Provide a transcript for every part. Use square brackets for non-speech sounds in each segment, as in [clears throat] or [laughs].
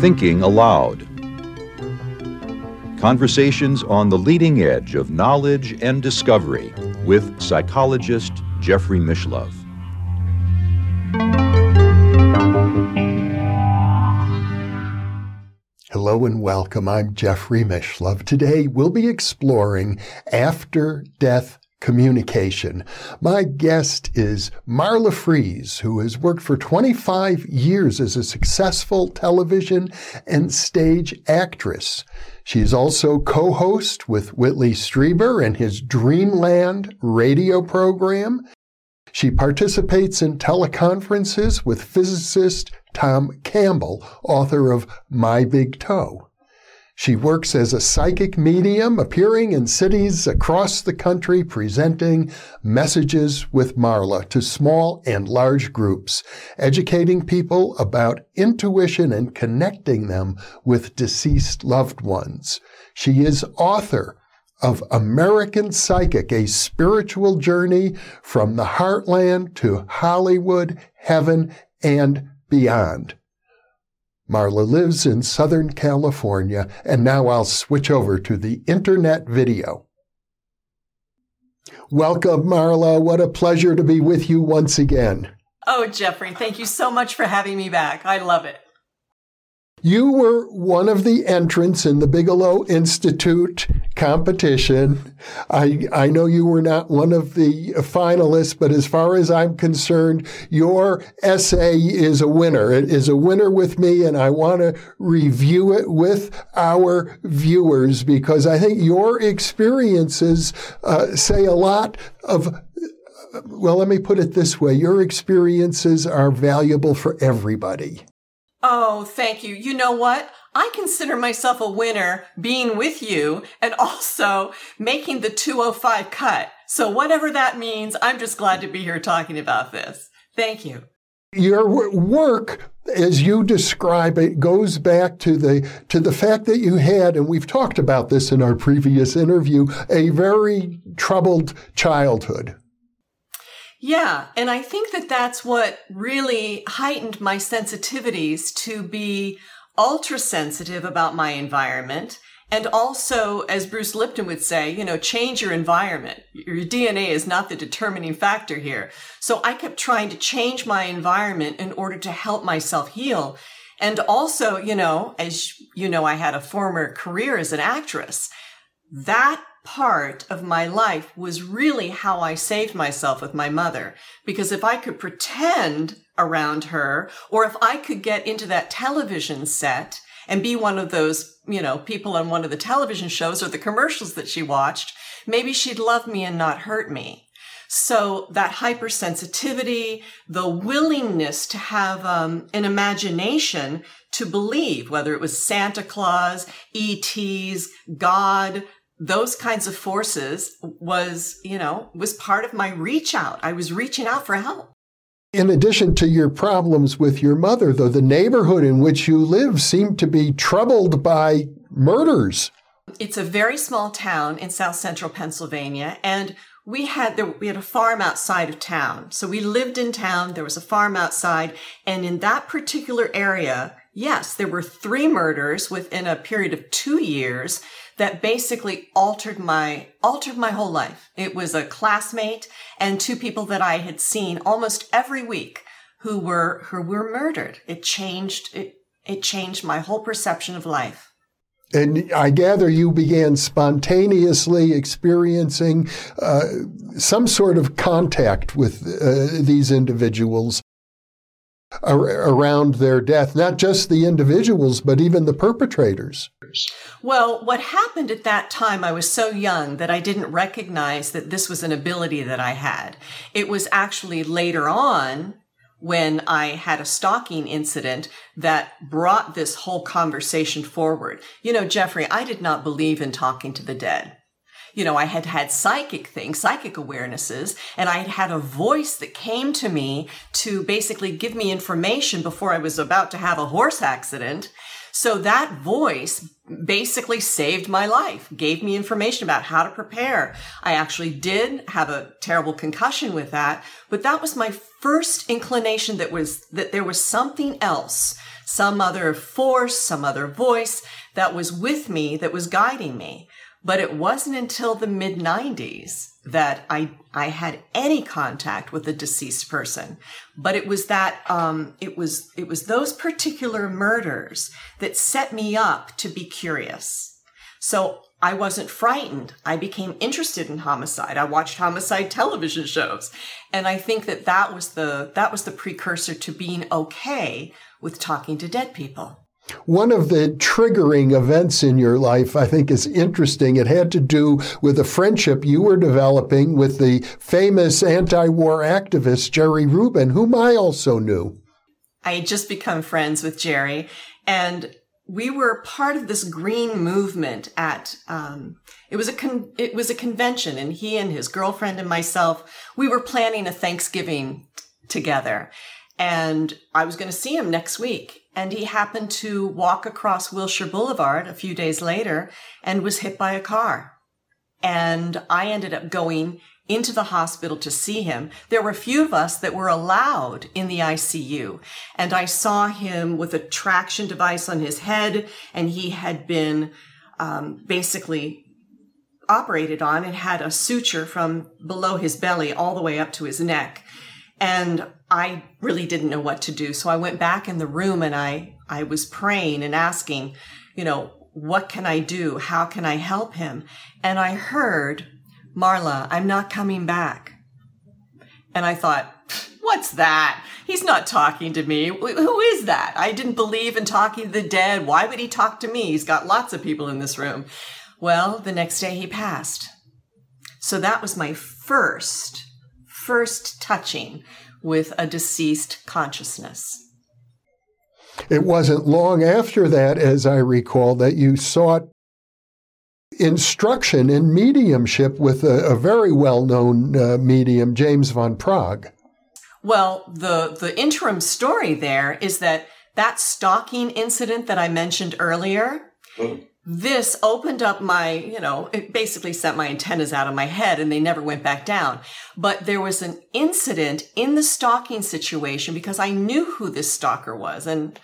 Thinking Allowed. Conversations on the leading edge of knowledge and discovery with psychologist Jeffrey Mishlove. Hello and welcome. I'm Jeffrey Mishlove. Today we'll be exploring after death communication. My guest is Marla Frees, who has worked for 25 years as a successful television and stage actress. She is also co-host with Whitley Strieber and his Dreamland radio program. She participates in teleconferences with physicist Tom Campbell, author of My Big Toe. She works as a psychic medium, appearing in cities across the country, presenting messages with Marla to small and large groups, educating people about intuition and connecting them with deceased loved ones. She is author of American Psychic, a spiritual journey from the heartland to Hollywood, heaven, and beyond. Marla lives in Southern California, and now I'll switch over to the internet video. Welcome, Marla. What a pleasure to be with you once again. Oh, Jeffrey, thank you so much for having me back. I love it. You were one of the entrants in the Bigelow Institute competition. I, I know you were not one of the finalists, but as far as I'm concerned, your essay is a winner. It is a winner with me, and I want to review it with our viewers because I think your experiences uh, say a lot of well, let me put it this way. Your experiences are valuable for everybody. Oh, thank you. You know what? I consider myself a winner being with you and also making the 205 cut. So whatever that means, I'm just glad to be here talking about this. Thank you. Your work, as you describe it, goes back to the to the fact that you had, and we've talked about this in our previous interview, a very troubled childhood. Yeah. And I think that that's what really heightened my sensitivities to be ultra sensitive about my environment. And also, as Bruce Lipton would say, you know, change your environment. Your DNA is not the determining factor here. So I kept trying to change my environment in order to help myself heal. And also, you know, as you know, I had a former career as an actress. That part of my life was really how I saved myself with my mother. Because if I could pretend around her, or if I could get into that television set and be one of those, you know, people on one of the television shows or the commercials that she watched, maybe she'd love me and not hurt me. So that hypersensitivity, the willingness to have um, an imagination to believe, whether it was Santa Claus, ETs, God, those kinds of forces was, you know, was part of my reach out. I was reaching out for help. In addition to your problems with your mother, though, the neighborhood in which you live seemed to be troubled by murders. It's a very small town in south central Pennsylvania, and we had there, we had a farm outside of town. So we lived in town. There was a farm outside, and in that particular area, yes, there were three murders within a period of two years that basically altered my altered my whole life. It was a classmate and two people that I had seen almost every week who were who were murdered. It changed it it changed my whole perception of life. And I gather you began spontaneously experiencing uh, some sort of contact with uh, these individuals around their death, not just the individuals, but even the perpetrators. Well, what happened at that time, I was so young that I didn't recognize that this was an ability that I had. It was actually later on when I had a stalking incident that brought this whole conversation forward. You know, Jeffrey, I did not believe in talking to the dead you know, I had had psychic things, psychic awarenesses, and I had had a voice that came to me to basically give me information before I was about to have a horse accident. So that voice basically saved my life, gave me information about how to prepare. I actually did have a terrible concussion with that, but that was my first inclination that was, that there was something else, some other force, some other voice that was with me, that was guiding me. But it wasn't until the mid 90s that I, I had any contact with a deceased person. But it was that, um, it was, it was those particular murders that set me up to be curious. So I wasn't frightened. I became interested in homicide. I watched homicide television shows. And I think that that was the, that was the precursor to being okay with talking to dead people. One of the triggering events in your life, I think, is interesting. It had to do with a friendship you were developing with the famous anti war activist Jerry Rubin, whom I also knew. I had just become friends with Jerry, and we were part of this green movement at um, it was a con- it was a convention and he and his girlfriend and myself we were planning a thanksgiving t- together and i was going to see him next week and he happened to walk across Wilshire Boulevard a few days later and was hit by a car. And I ended up going into the hospital to see him. There were a few of us that were allowed in the ICU. And I saw him with a traction device on his head, and he had been um, basically operated on and had a suture from below his belly all the way up to his neck. And I really didn't know what to do. So I went back in the room and I, I was praying and asking, you know, what can I do? How can I help him? And I heard, Marla, I'm not coming back. And I thought, what's that? He's not talking to me. Who is that? I didn't believe in talking to the dead. Why would he talk to me? He's got lots of people in this room. Well, the next day he passed. So that was my first first touching with a deceased consciousness. It wasn't long after that, as I recall, that you sought instruction in mediumship with a, a very well known uh, medium, James Van Praagh. Well, the, the interim story there is that that stalking incident that I mentioned earlier, mm this opened up my, you know, it basically sent my antennas out of my head and they never went back down. But there was an incident in the stalking situation because I knew who this stalker was and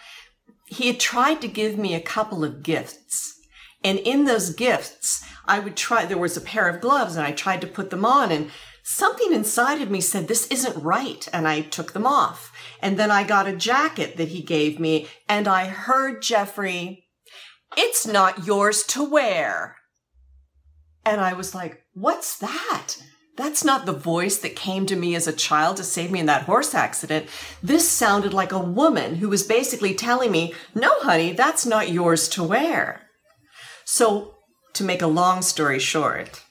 he had tried to give me a couple of gifts. And in those gifts, I would try, there was a pair of gloves and I tried to put them on and something inside of me said, this isn't right. And I took them off. And then I got a jacket that he gave me and I heard Jeffrey it's not yours to wear. And I was like, what's that? That's not the voice that came to me as a child to save me in that horse accident. This sounded like a woman who was basically telling me, no, honey, that's not yours to wear. So, to make a long story short,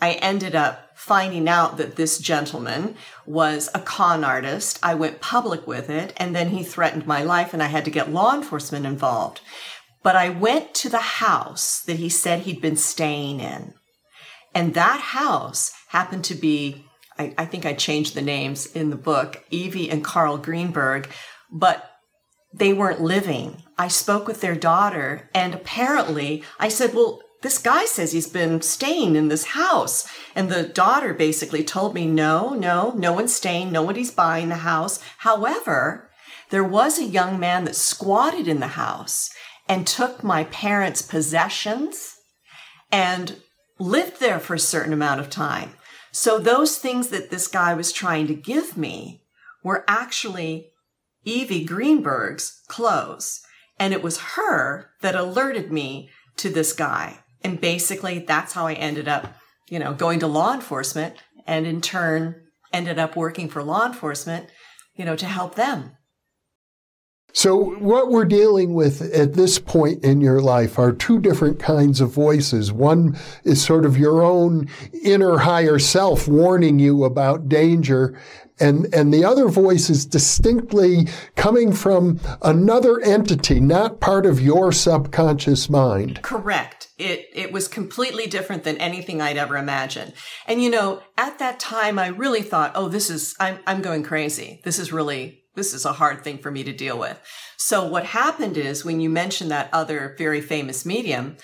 I ended up finding out that this gentleman was a con artist. I went public with it, and then he threatened my life, and I had to get law enforcement involved. But I went to the house that he said he'd been staying in. And that house happened to be, I, I, think I changed the names in the book, Evie and Carl Greenberg, but they weren't living. I spoke with their daughter, and apparently I said, Well, this guy says he's been staying in this house. And the daughter basically told me, No, no, no one's staying, nobody's buying the house. However, there was a young man that squatted in the house and took my parents' possessions and lived there for a certain amount of time. So those things that this guy was trying to give me were actually Evie Greenberg's clothes. And it was her that alerted me to this guy. And basically that's how I ended up, you know, going to law enforcement and in turn ended up working for law enforcement, you know, to help them. So, what we're dealing with at this point in your life are two different kinds of voices. One is sort of your own inner higher self warning you about danger. And, and the other voice is distinctly coming from another entity, not part of your subconscious mind. Correct. It, it was completely different than anything I'd ever imagined. And you know, at that time, I really thought, oh, this is, I'm, I'm going crazy. This is really this is a hard thing for me to deal with. So what happened is when you mentioned that other very famous medium,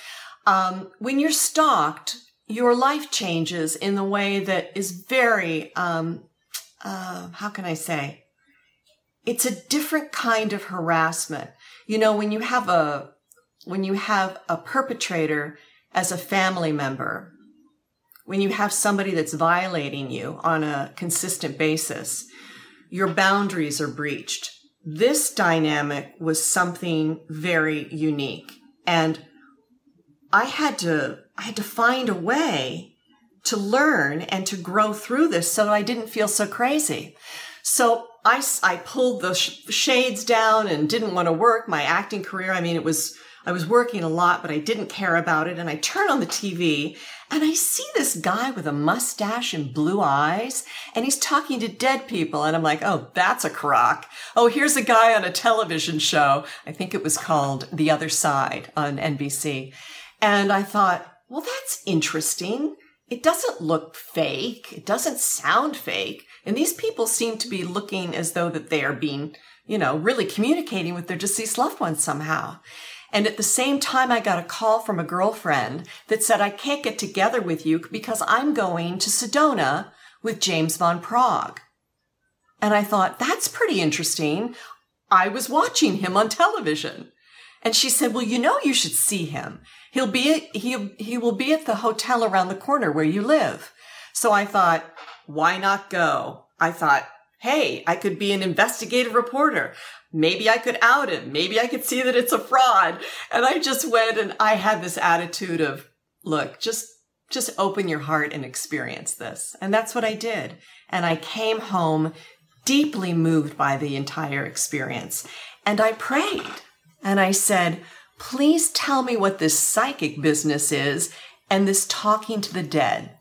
um, when you're stalked, your life changes in the way that is very, um, uh, how can I say? It's a different kind of harassment. You know, when you have a, when you have a perpetrator as a family member, when you have somebody that's violating you on a consistent basis, your boundaries are breached. This dynamic was something very unique. And I had to, I had to find a way to learn and to grow through this so I didn't feel so crazy. So I, I pulled the sh- shades down and didn't want to work my acting career. I mean, it was, I was working a lot, but I didn't care about it. And I turn on the TV and I see this guy with a mustache and blue eyes, and he's talking to dead people. And I'm like, oh, that's a crock. Oh, here's a guy on a television show. I think it was called The Other Side on NBC. And I thought, well, that's interesting. It doesn't look fake. It doesn't sound fake. And these people seem to be looking as though that they are being, you know, really communicating with their deceased loved ones somehow. And at the same time, I got a call from a girlfriend that said, I can't get together with you because I'm going to Sedona with James Van Praagh. And I thought, that's pretty interesting. I was watching him on television. And she said, well, you know, you should see him. He'll be, at, he, he will be at the hotel around the corner where you live. So I thought, why not go? I thought, hey, I could be an investigative reporter. Maybe I could out him. Maybe I could see that it's a fraud. And I just went and I had this attitude of, look, just, just open your heart and experience this. And that's what I did. And I came home deeply moved by the entire experience. And I prayed and I said, please tell me what this psychic business is and this talking to the dead.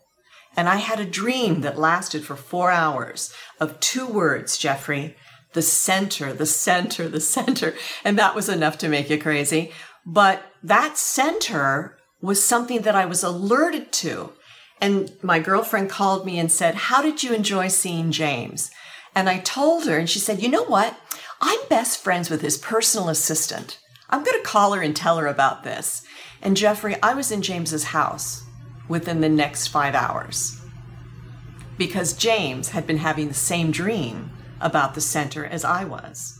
And I had a dream that lasted for four hours of two words, Jeffrey the center, the center, the center. And that was enough to make you crazy. But that center was something that I was alerted to. And my girlfriend called me and said, How did you enjoy seeing James? And I told her, and she said, You know what? I'm best friends with his personal assistant. I'm going to call her and tell her about this. And Jeffrey, I was in James's house within the next five hours because James had been having the same dream about the center as I was.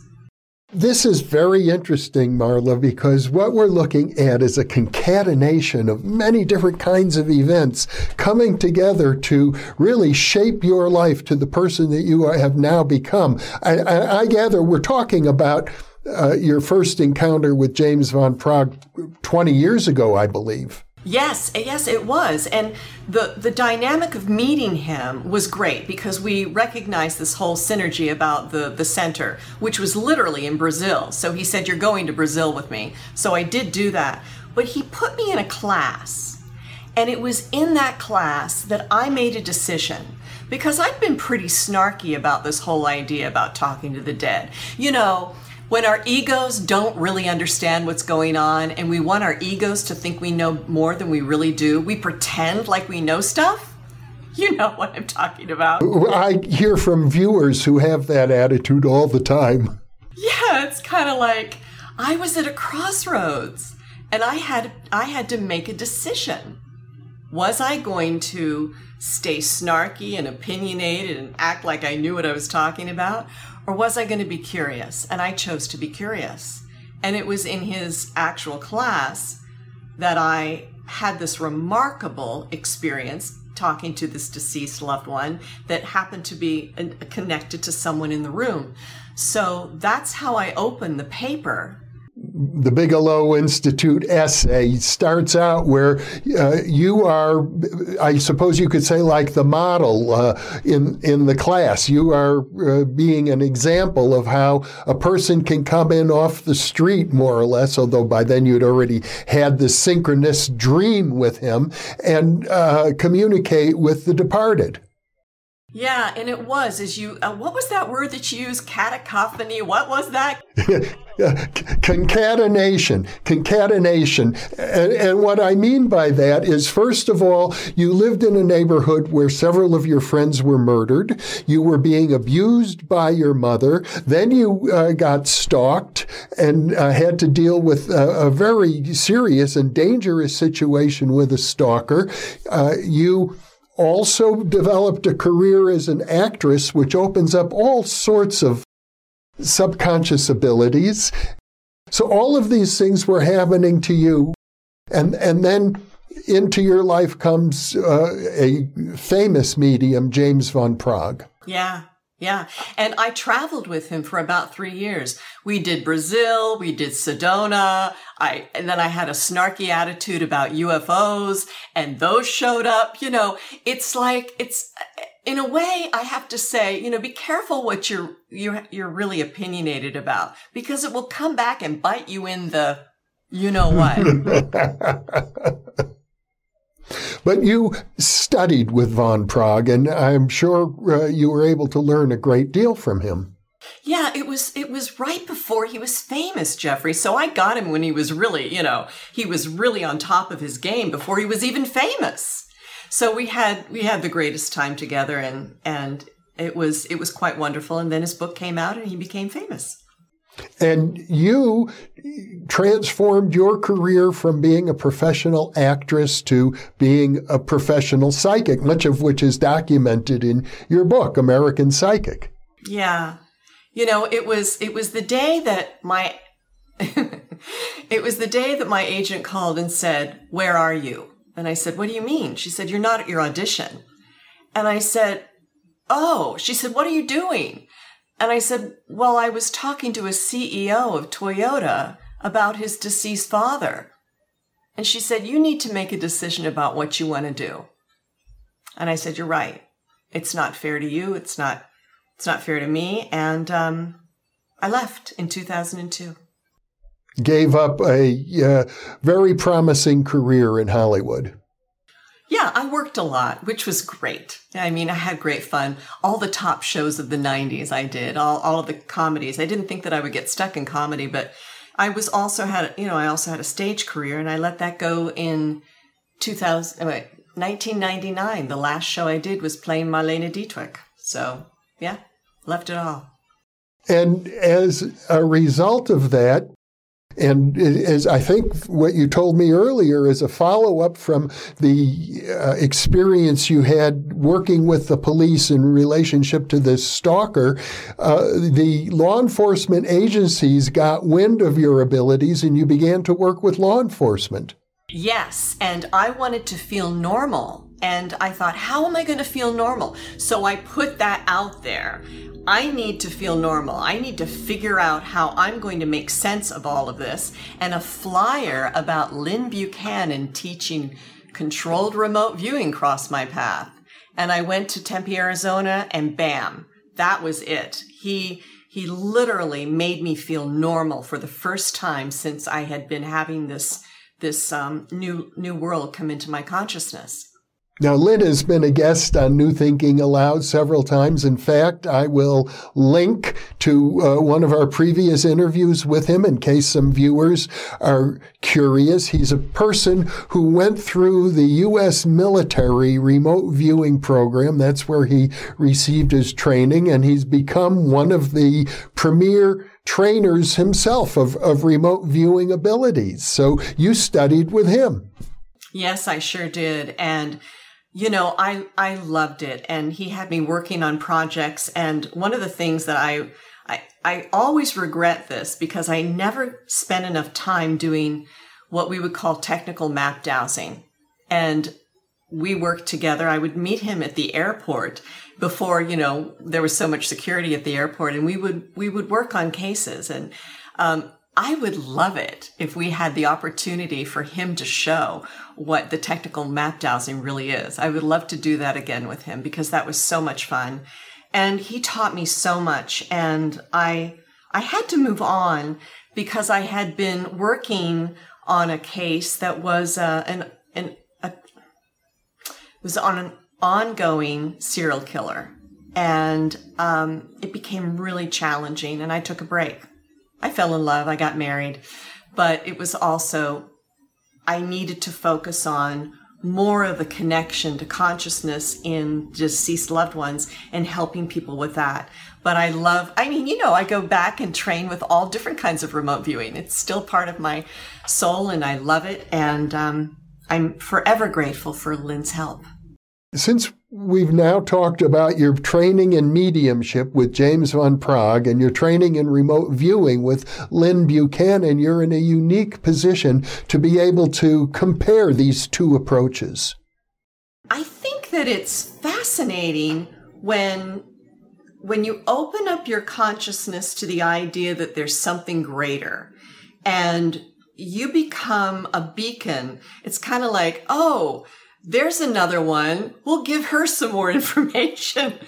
This is very interesting, Marla, because what we're looking at is a concatenation of many different kinds of events coming together to really shape your life to the person that you have now become. I, I, I gather we're talking about uh, your first encounter with James Van Praagh 20 years ago, I believe. Yes, eh, yes, it was. And the, the dynamic of meeting him was great because we recognized this whole synergy about the, the center, which was literally in Brazil. So he said, You're going to Brazil with me. So I did do that. But he put me in a class. And it was in that class that I made a decision because I'd been pretty snarky about this whole idea about talking to the dead. You know, when our egos don't really understand what's going on and we want our egos to think we know more than we really do, we pretend like we know stuff. You know what I'm talking about. I hear from viewers who have that attitude all the time. Yeah, it's kind of like I was at a crossroads and I had I had to make a decision. Was I going to stay snarky and opinionated and act like I knew what I was talking about? Or was I going to be curious? And I chose to be curious. And it was in his actual class that I had this remarkable experience talking to this deceased loved one that happened to be uh, connected to someone in the room. So that's how I opened the paper the Bigelow Institute essay starts out where uh, you are, I suppose you could say, like the model uh, in in the class. You are uh, being an example of how a person can come in off the street, more or less. Although by then you'd already had this synchronous dream with him and uh, communicate with the departed. Yeah, and it was as you. Uh, what was that word that you used? Cacophony. What was that? [laughs] concatenation, concatenation. And, and, what I mean by that is, first of all, you lived in a neighborhood where several of your friends were murdered. You were being abused by your mother. Then you uh, got stalked and uh, had to deal with a, a, very serious and dangerous situation with a stalker. Uh, you also developed a career as an actress, which opens up all sorts of subconscious abilities. So all of these things were happening to you. And, and then into your life comes uh, a famous medium, James Van Praagh. Yeah. Yeah. And I traveled with him for about three years. We did Brazil. We did Sedona. I, and then I had a snarky attitude about UFOs and those showed up. You know, it's like, it's, in a way, I have to say, you know, be careful what you're, you're, you're really opinionated about because it will come back and bite you in the, you know what. [laughs] But you studied with Van Praagh, and I'm sure uh, you were able to learn a great deal from him. Yeah, it was it was right before he was famous, Jeffrey. So I got him when he was really, you know, he was really on top of his game before he was even famous. So we had we had the greatest time together and and it was it was quite wonderful and then his book came out and he became famous. And you transformed your career from being a professional actress to being a professional psychic, much of which is documented in your book, American Psychic. Yeah. You know, it was it was the day that my [laughs] it was the day that my agent called and said, "Where are you?" And I said, "What do you mean?" She said, "You're not at your audition." And I said, "Oh." She said, "What are you doing?" And I said, Well, I was talking to a CEO of Toyota about his deceased father. And she said, You need to make a decision about what you want to do. And I said, You're right. It's not fair to you. It's not, it's not fair to me. And um, I left in 2002. Gave up a uh, very promising career in Hollywood. Yeah, I worked a lot, which was great. I mean, I had great fun. All the top shows of the 90s I did, all, all of the comedies. I didn't think that I would get stuck in comedy, but I was also had, you know, I also had a stage career and I let that go in 2000, uh, wait, 1999. The last show I did was playing Marlene Dietrich. So, yeah, left it all. And as a result of that, and as I think what you told me earlier is a follow up from the uh, experience you had working with the police in relationship to this stalker. Uh, the law enforcement agencies got wind of your abilities and you began to work with law enforcement. Yes, and I wanted to feel normal. And I thought, how am I going to feel normal? So I put that out there. I need to feel normal. I need to figure out how I'm going to make sense of all of this. And a flyer about Lynn Buchanan teaching controlled remote viewing crossed my path. And I went to Tempe, Arizona, and bam, that was it. He he literally made me feel normal for the first time since I had been having this this um, new new world come into my consciousness. Now, Lynn has been a guest on New Thinking Allowed several times. In fact, I will link to uh, one of our previous interviews with him in case some viewers are curious. He's a person who went through the U.S. military remote viewing program. That's where he received his training, and he's become one of the premier trainers himself of, of remote viewing abilities. So you studied with him. Yes, I sure did. And you know, I, I loved it. And he had me working on projects. And one of the things that I, I, I always regret this because I never spent enough time doing what we would call technical map dowsing. And we worked together. I would meet him at the airport before, you know, there was so much security at the airport and we would, we would work on cases. And, um, I would love it if we had the opportunity for him to show what the technical map dowsing really is. I would love to do that again with him because that was so much fun. And he taught me so much and I I had to move on because I had been working on a case that was uh, an an a, was on an ongoing serial killer and um, it became really challenging. And I took a break. I fell in love. I got married, but it was also I needed to focus on more of the connection to consciousness in deceased loved ones and helping people with that. But I love, I mean, you know, I go back and train with all different kinds of remote viewing. It's still part of my soul and I love it. And um, I'm forever grateful for Lynn's help. Since we've now talked about your training in mediumship with James Van Praagh and your training in remote viewing with Lynn Buchanan, you're in a unique position to be able to compare these two approaches. I think that it's fascinating when when you open up your consciousness to the idea that there's something greater and you become a beacon. It's kind of like, oh, there's another one. We'll give her some more [laughs] information.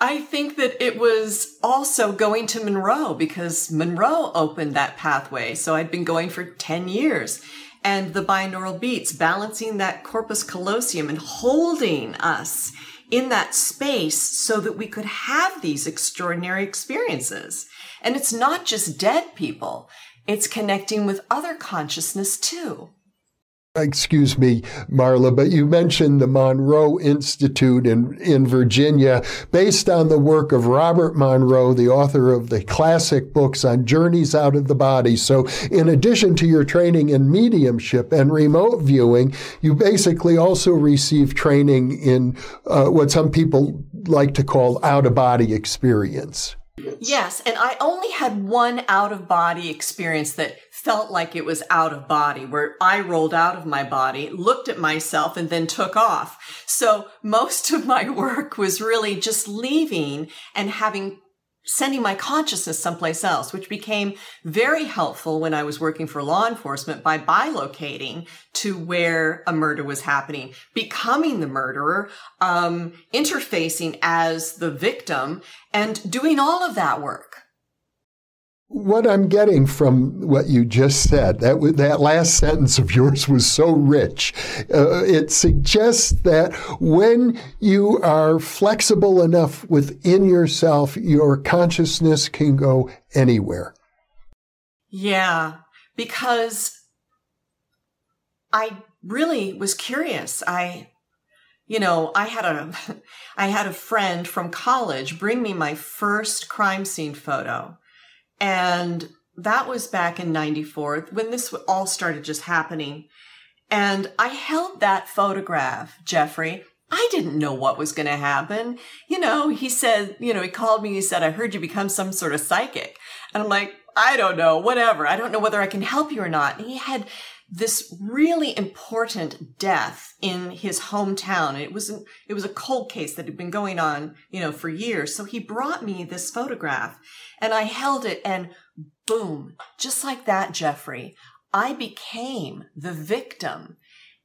I think that it was also going to Monroe because Monroe opened that pathway. So I'd been going for 10 years and the binaural beats, balancing that corpus callosum and holding us in that space so that we could have these extraordinary experiences. And it's not just dead people. It's connecting with other consciousness too excuse me, Marla, but you mentioned the Monroe Institute in, in Virginia, based on the work of Robert Monroe, the author of the classic books on journeys out of the body. So, in addition to your training in mediumship and remote viewing, you basically also receive training in uh, what some people like to call out of body experience. Yes, and I only had one out of body experience that felt like it was out of body, where I rolled out of my body, looked at myself, and then took off. So most of my [laughs] work was really just leaving and having sending my consciousness someplace else, which became very helpful when I was working for law enforcement by bilocating to where a murder was happening, becoming the murderer, um, interfacing as the victim, and doing all of that work. What I'm getting from what you just said, that that last sentence of yours was so rich. Uh, it suggests that when you are flexible enough within yourself, your consciousness can go anywhere. Yeah, because I really was curious. I you know, I had a [laughs] I had a friend from college bring me my first crime scene photo and that was back in 94 when this all started just happening. And I held that photograph, Jeffrey. I didn't know what was going to happen. You know, he said, you know, he called me, he said, I heard you become some sort of psychic. And I'm like, I don't know, whatever. I don't know whether I can help you or not. And he had this really important death in his hometown. It was, an, it was a cold case that had been going on, you know, for years. So he brought me this photograph and I held it and boom, just like that, Jeffrey, I became the victim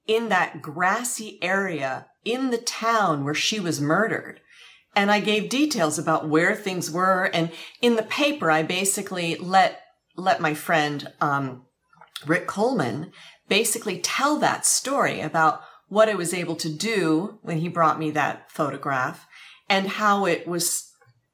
in that grassy area in the town where she was murdered. And I gave details about where things were. And in the paper, I basically let, let my friend, um, Rick Coleman basically tell that story about what I was able to do when he brought me that photograph and how it was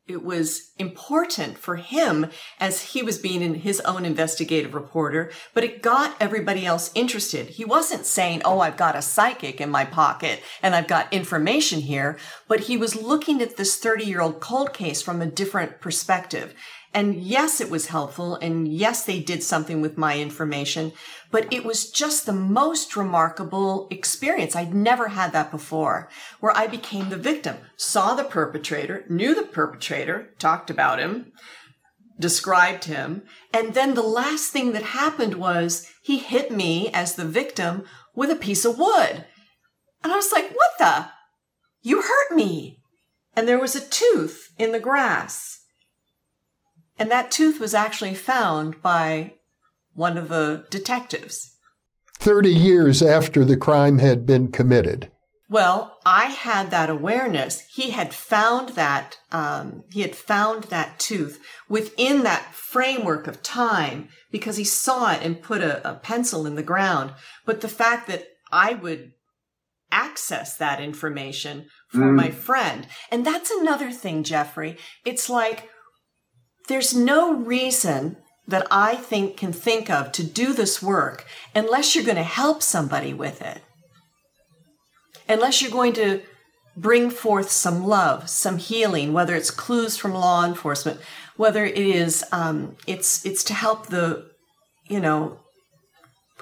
it was important for him as he was being his own investigative reporter, but it got everybody else interested. He wasn't saying, Oh, I've got a psychic in my pocket and I've got information here, but he was looking at this 30 year old cold case from a different perspective. And yes, it was helpful. And yes, they did something with my information, but it was just the most remarkable experience. I'd never had that before where I became the victim, saw the perpetrator, knew the perpetrator, talked about him, described him. And then the last thing that happened was he hit me as the victim with a piece of wood. And I was like, what the? You hurt me. And there was a tooth in the grass. And that tooth was actually found by one of the detectives. 30 years after the crime had been committed. Well, I had that awareness. He had found that um, he had found that tooth within that framework of time because he saw it and put a, a pencil in the ground. But the fact that I would access that information for mm. my friend. And that's another thing, Jeffrey. It's like there's no reason that I think can think of to do this work unless you're going to help somebody with it. Unless you're going to bring forth some love, some healing, whether it's clues from law enforcement, whether it is um, it's it's to help the you know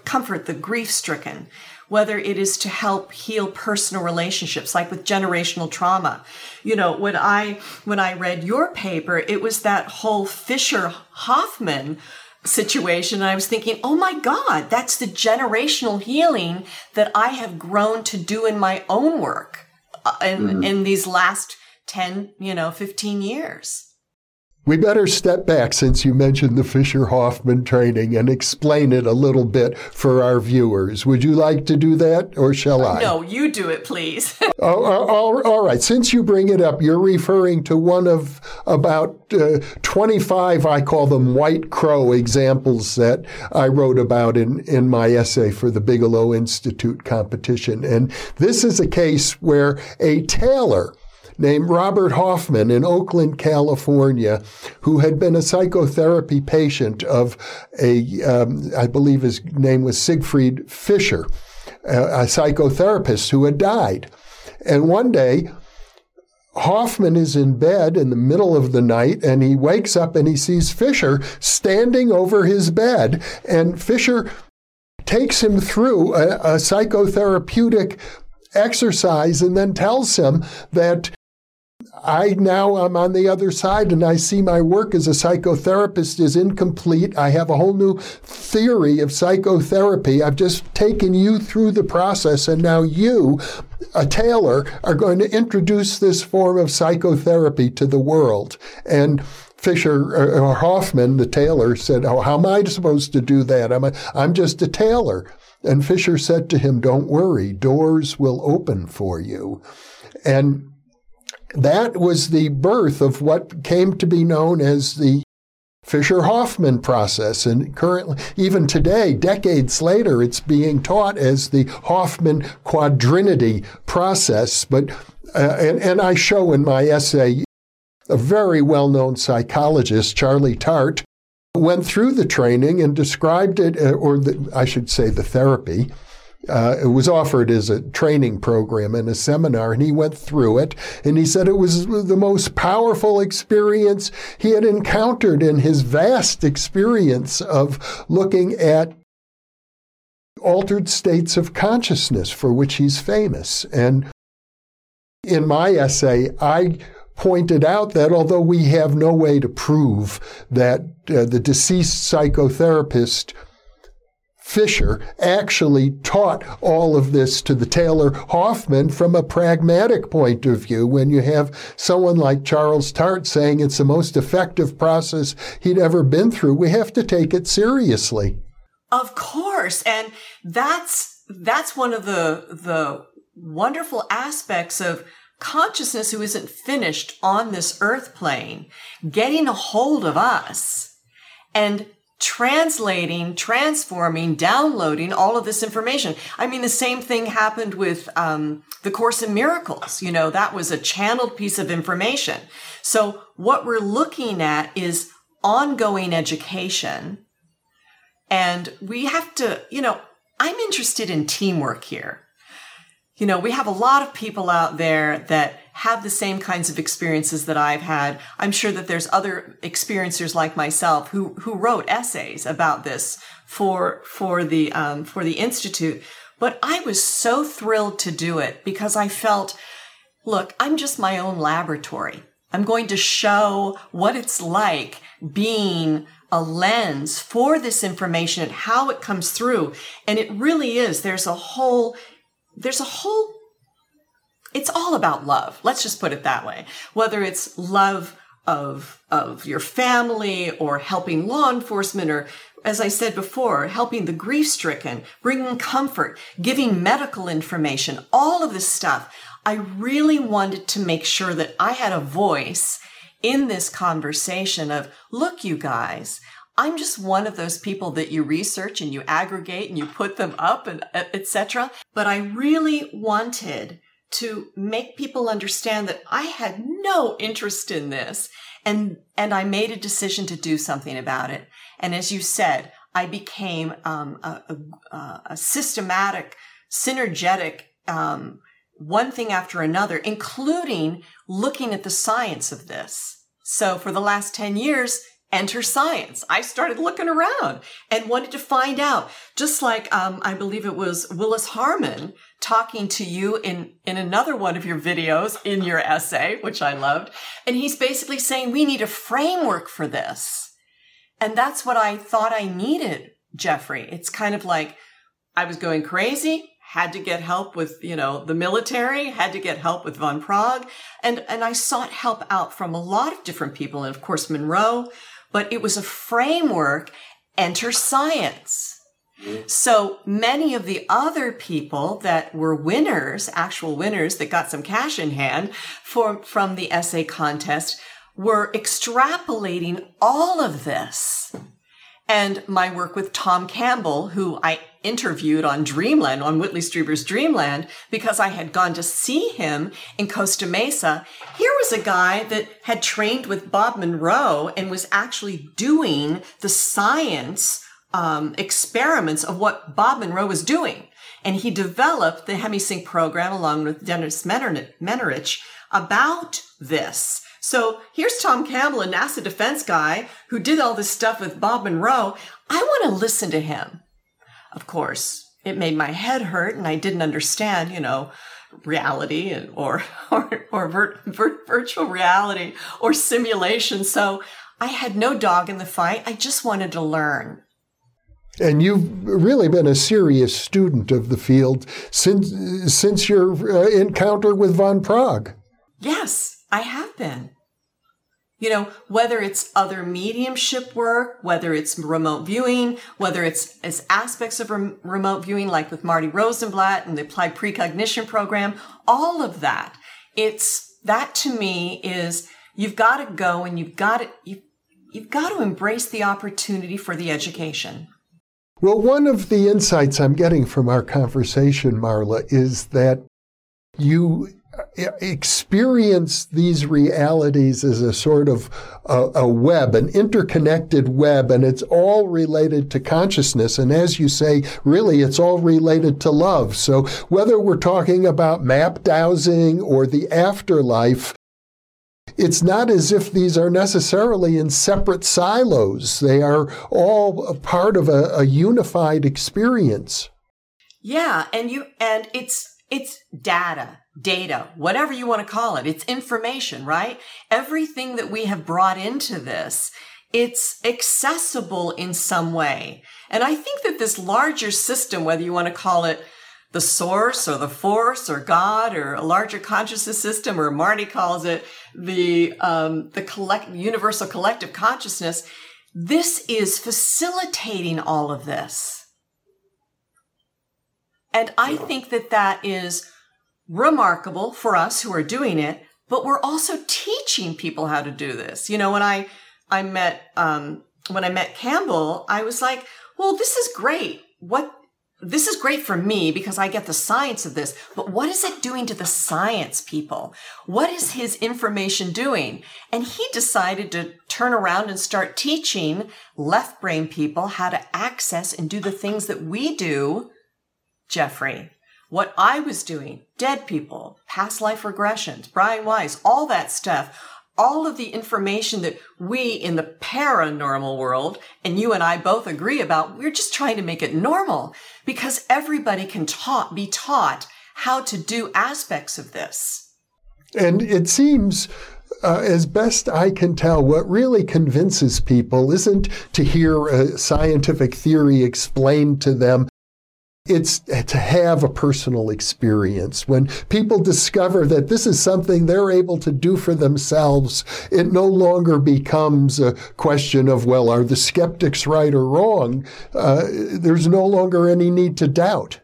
comfort the grief stricken whether it is to help heal personal relationships like with generational trauma you know when i when i read your paper it was that whole fischer hoffman situation and i was thinking oh my god that's the generational healing that i have grown to do in my own work uh, in, mm-hmm. in these last 10 you know 15 years we better step back since you mentioned the Fischer Hoffman training and explain it a little bit for our viewers. Would you like to do that or shall I? No, you do it, please. [laughs] oh, all, all right. Since you bring it up, you're referring to one of about uh, 25, I call them white crow examples that I wrote about in, in my essay for the Bigelow Institute competition. And this is a case where a tailor named Robert Hoffman in Oakland, California, who had been a psychotherapy patient of a, um, I believe his name was Siegfried Fischer, a psychotherapist who had died. And one day, Hoffman is in bed in the middle of the night and he wakes up and he sees Fischer standing over his bed. And Fischer takes him through a, a psychotherapeutic exercise and then tells him that I now am on the other side and I see my work as a psychotherapist is incomplete. I have a whole new theory of psychotherapy. I've just taken you through the process and now you, a tailor, are going to introduce this form of psychotherapy to the world. And Fischer uh, or Hoffman, the tailor, said, "Oh, how am I supposed to do that? I'm a, I'm just a tailor." And Fischer said to him, "Don't worry, doors will open for you." And that was the birth of what came to be known as the Fischer Hoffman process. And currently, even today, decades later, it's being taught as the Hoffman quadrinity process. But, uh, and, and I show in my essay a very well known psychologist, Charlie Tart, went through the training and described it, uh, or the, I should say the therapy, uh, it was offered as a training program and a seminar, and he went through it. And he said it was the most powerful experience he had encountered in his vast experience of looking at altered states of consciousness for which he's famous. And in my essay, I pointed out that although we have no way to prove that uh, the deceased psychotherapist Fischer actually taught all of this to the tailor Hoffman from a pragmatic point of view. When you have someone like Charles Tart saying it's the most effective process he'd ever been through, we have to take it seriously. Of course. And that's, that's one of the, the wonderful aspects of consciousness who isn't finished on this earth plane, getting a hold of us and translating, transforming, downloading all of this information. I mean, the same thing happened with um, the Course in Miracles. You know, that was a channeled piece of information. So what we're looking at is ongoing education. And we have to, you know, I'm interested in teamwork here. You know, we have a lot of people out there that have the same kinds of experiences that I've had. I'm sure that there's other experiencers like myself who who wrote essays about this for for the um, for the institute. But I was so thrilled to do it because I felt, look, I'm just my own laboratory. I'm going to show what it's like being a lens for this information and how it comes through. And it really is. There's a whole, there's a whole it's all about love. Let's just put it that way. Whether it's love of, of your family or helping law enforcement or, as I said before, helping the grief stricken, bringing comfort, giving medical information, all of this stuff. I really wanted to make sure that I had a voice in this conversation of, look, you guys, I'm just one of those people that you research and you aggregate and you put them up and etc. But I really wanted to make people understand that I had no interest in this and and I made a decision to do something about it. And as you said, I became um, a, a, a, systematic, synergetic, um, one thing after another, including looking at the science of this. So for the last 10 years, enter science. I started looking around and wanted to find out, just like um, I believe it was Willis Harman talking to you in, in another one of your videos in your essay, which I loved. And he's basically saying we need a framework for this. And that's what I thought I needed, Jeffrey. It's kind of like I was going crazy, had to get help with, you know, the military, had to get help with Van Praagh. And, and I sought help out from a lot of different people. And of course, Monroe, but it was a framework, enter science. So many of the other people that were winners, actual winners that got some cash in hand for, from the essay contest were extrapolating all of this. And my work with Tom Campbell, who I interviewed on Dreamland, on Whitley Strieber's Dreamland, because I had gone to see him in Costa Mesa. Here was a guy that had trained with Bob Monroe and was actually doing the science um, experiments of what Bob Monroe was doing. And he developed the HemiSync program along with Dennis Mennerich about this. So here's Tom Campbell, a NASA defense guy who did all this stuff with Bob Monroe. I want to listen to him. Of course, it made my head hurt and I didn't understand, you know, reality and, or, [laughs] or, or vir- vir- virtual reality or simulation. So I had no dog in the fight. I just wanted to learn. And you've really been a serious student of the field since since your uh, encounter with Van Praagh. Yes, I have been. You know, whether it's other mediumship work, whether it's remote viewing, whether it's, it's aspects of rem- remote viewing, like with Marty Rosenblatt and the applied precognition program, all of that. It's that to me is you've got to go and you've got to, you, you've got to embrace the opportunity for the education. Well, one of the insights I'm getting from our conversation, Marla, is that you experience these realities as a sort of a, a, web, an interconnected web, and it's all related to consciousness. And as you say, really, it's all related to love. So whether we're talking about map dowsing or the afterlife, it's not as if these are necessarily in separate silos. They are all part of a, a unified experience. Yeah, and you and it's it's data, data, whatever you want to call it. It's information, right? Everything that we have brought into this, it's accessible in some way. And I think that this larger system, whether you want to call it the source or the force or God or a larger consciousness system, or Marty calls it the um, the collect universal collective consciousness. This is facilitating all of this, and I think that that is remarkable for us who are doing it. But we're also teaching people how to do this. You know, when I I met um, when I met Campbell, I was like, well, this is great. What this is great for me because I get the science of this, but what is it doing to the science people? What is his information doing? And he decided to turn around and start teaching left brain people how to access and do the things that we do, Jeffrey. What I was doing, dead people, past life regressions, Brian Weiss, all that stuff all of the information that we in the paranormal world, and you and I both agree about, we're just trying to make it normal because everybody can taught, be taught how to do aspects of this. And it seems uh, as best I can tell, what really convinces people isn't to hear a scientific theory explained to them, it's to have a personal experience. When people discover that this is something they're able to do for themselves, it no longer becomes a question of, well, are the skeptics right or wrong? Uh, there's no longer any need to doubt.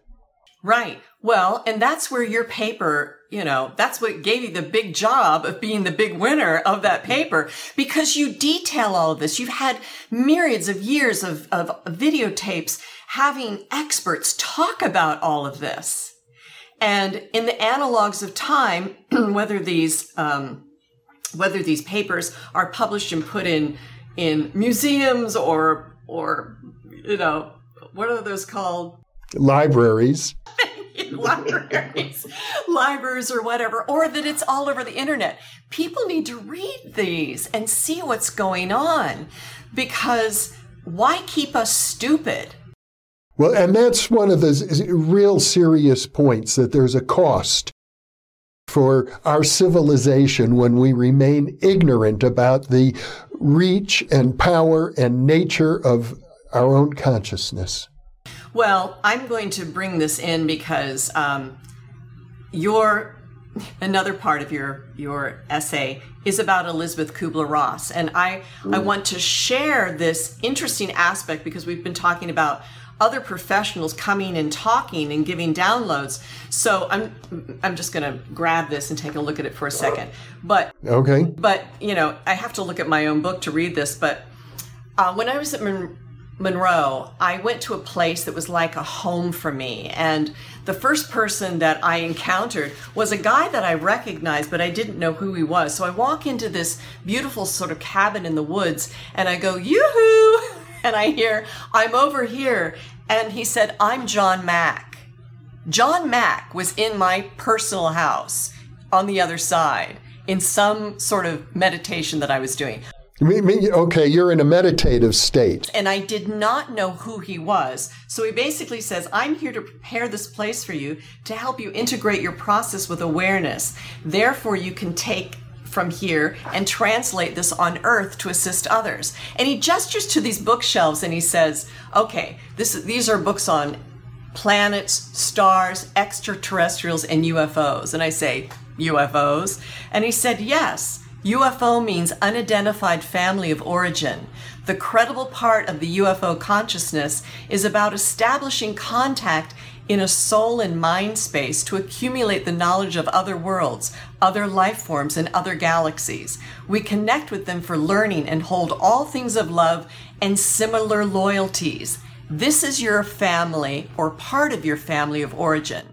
Right. Well, and that's where your paper, you know, that's what gave you the big job of being the big winner of that paper because you detail all of this. You've had myriads of years of, of videotapes having experts talk about all of this. And in the analogs of time, [clears throat] whether these um, whether these papers are published and put in in museums or or you know what are those called? Libraries. [laughs] Libraries. Libraries or whatever or that it's all over the internet. People need to read these and see what's going on because why keep us stupid well and that's one of the real serious points that there's a cost for our civilization when we remain ignorant about the reach and power and nature of our own consciousness. Well, I'm going to bring this in because um, your another part of your your essay is about Elisabeth Kubler Ross, and I I want to share this interesting aspect because we've been talking about other professionals coming and talking and giving downloads. So I'm I'm just going to grab this and take a look at it for a second. But okay. But you know, I have to look at my own book to read this. But uh, when I was at Mon- Monroe, I went to a place that was like a home for me. And the first person that I encountered was a guy that I recognized, but I didn't know who he was. So I walk into this beautiful sort of cabin in the woods and I go, yoo-hoo! [laughs] [laughs] And I hear, I'm over here and he said, I'm John Mack. John Mack was in my personal house on the other side in some sort of meditation that I was doing. Okay, you're in a meditative state. And I did not know who he was. So he basically says, I'm here to prepare this place for you to help you integrate your process with awareness. Therefore, you can take from here and translate this on earth to assist others. And he gestures to these bookshelves and he says, okay, this, these are books on planets, stars, extraterrestrials, and UFOs. And I say, UFOs? And he said, yes. UFO means unidentified family of origin. The credible part of the UFO consciousness is about establishing contact in a soul and mind space to accumulate the knowledge of other worlds, other life forms, and other galaxies. We connect with them for learning and hold all things of love and similar loyalties. This is your family or part of your family of origin.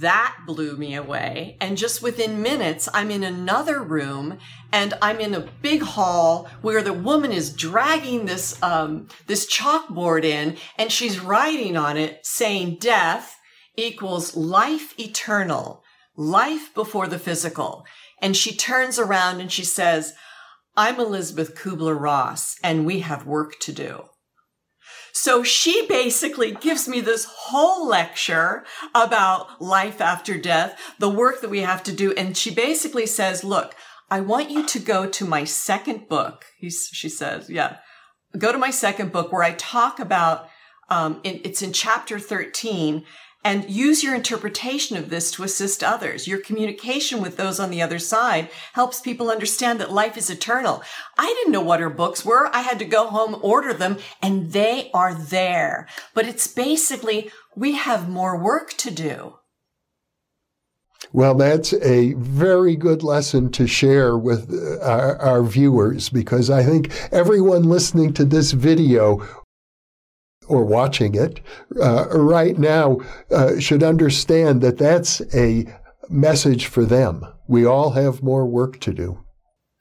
That blew me away. And just within minutes, I'm in another room and I'm in a big hall where the woman is dragging this, um, this chalkboard in and she's writing on it saying death equals life eternal, life before the physical. And she turns around and she says, I'm Elisabeth Kubler Ross and we have work to do. So she basically gives me this whole lecture about life after death, the work that we have to do. And she basically says, look, I want you to go to my second book. He's, she says, yeah, go to my second book where I talk about, um, in, it's in chapter 13 and use your interpretation of this to assist others. Your communication with those on the other side helps people understand that life is eternal. I didn't know what her books were. I had to go home, order them, and they are there. But it's basically, we have more work to do. Well, that's a very good lesson to share with uh, our, our, viewers because I think everyone listening to this video or watching it uh, right now uh, should understand that that's a message for them. We all have more work to do.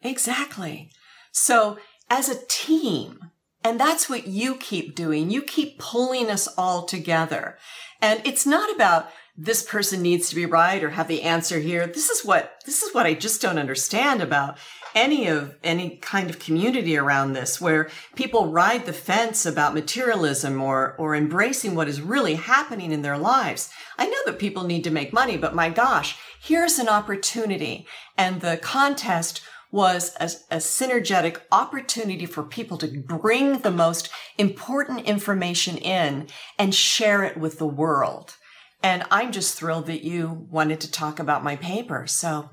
Exactly. So, as a team, and that's what you keep doing, you keep pulling us all together. And it's not about this person needs to be right or have the answer here. This is what, this is what I just don't understand about any of any kind of community around this where people ride the fence about materialism or or embracing what is really happening in their lives. I know that people need to make money, but my gosh, here's an opportunity. And the contest was a, a, synergetic opportunity for people to bring the most important information in and share it with the world. And I'm just thrilled that you wanted to talk about my paper. So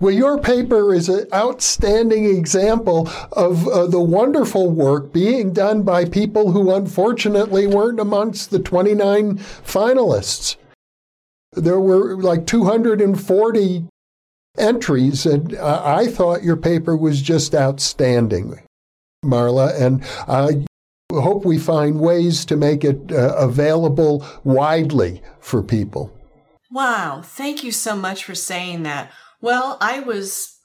well, your paper is an outstanding example of uh, the wonderful work being done by people who unfortunately weren't amongst the 29 finalists. There were like 240 entries, and uh, I thought your paper was just outstanding, Marla. And I hope we find ways to make it uh, available widely for people. Wow, thank you so much for saying that. Well, I was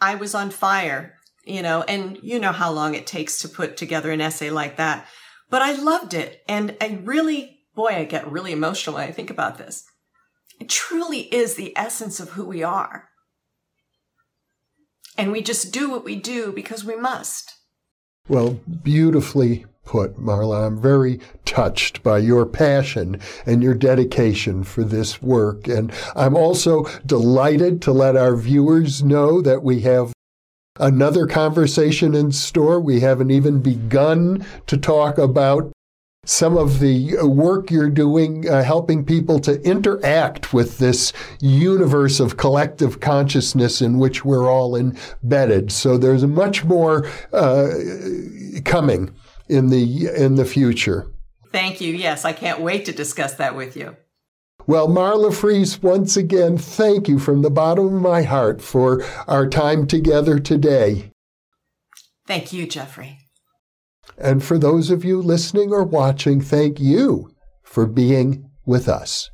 I was on fire, you know, and you know how long it takes to put together an essay like that. But I loved it and I really boy, I get really emotional when I think about this. It truly is the essence of who we are. And we just do what we do because we must. Well, beautifully put, Marla. I'm very touched by your passion and your dedication for this work. And I'm also delighted to let our viewers know that we have another conversation in store. We haven't even begun to talk about some of the work you're doing uh, helping people to interact with this universe of collective consciousness in which we're all embedded. So there's much more uh, coming in the in the future. Thank you. Yes, I can't wait to discuss that with you. Well, Marla Frees, once again, thank you from the bottom of my heart for our time together today. Thank you, Jeffrey. And for those of you listening or watching, thank you for being with us.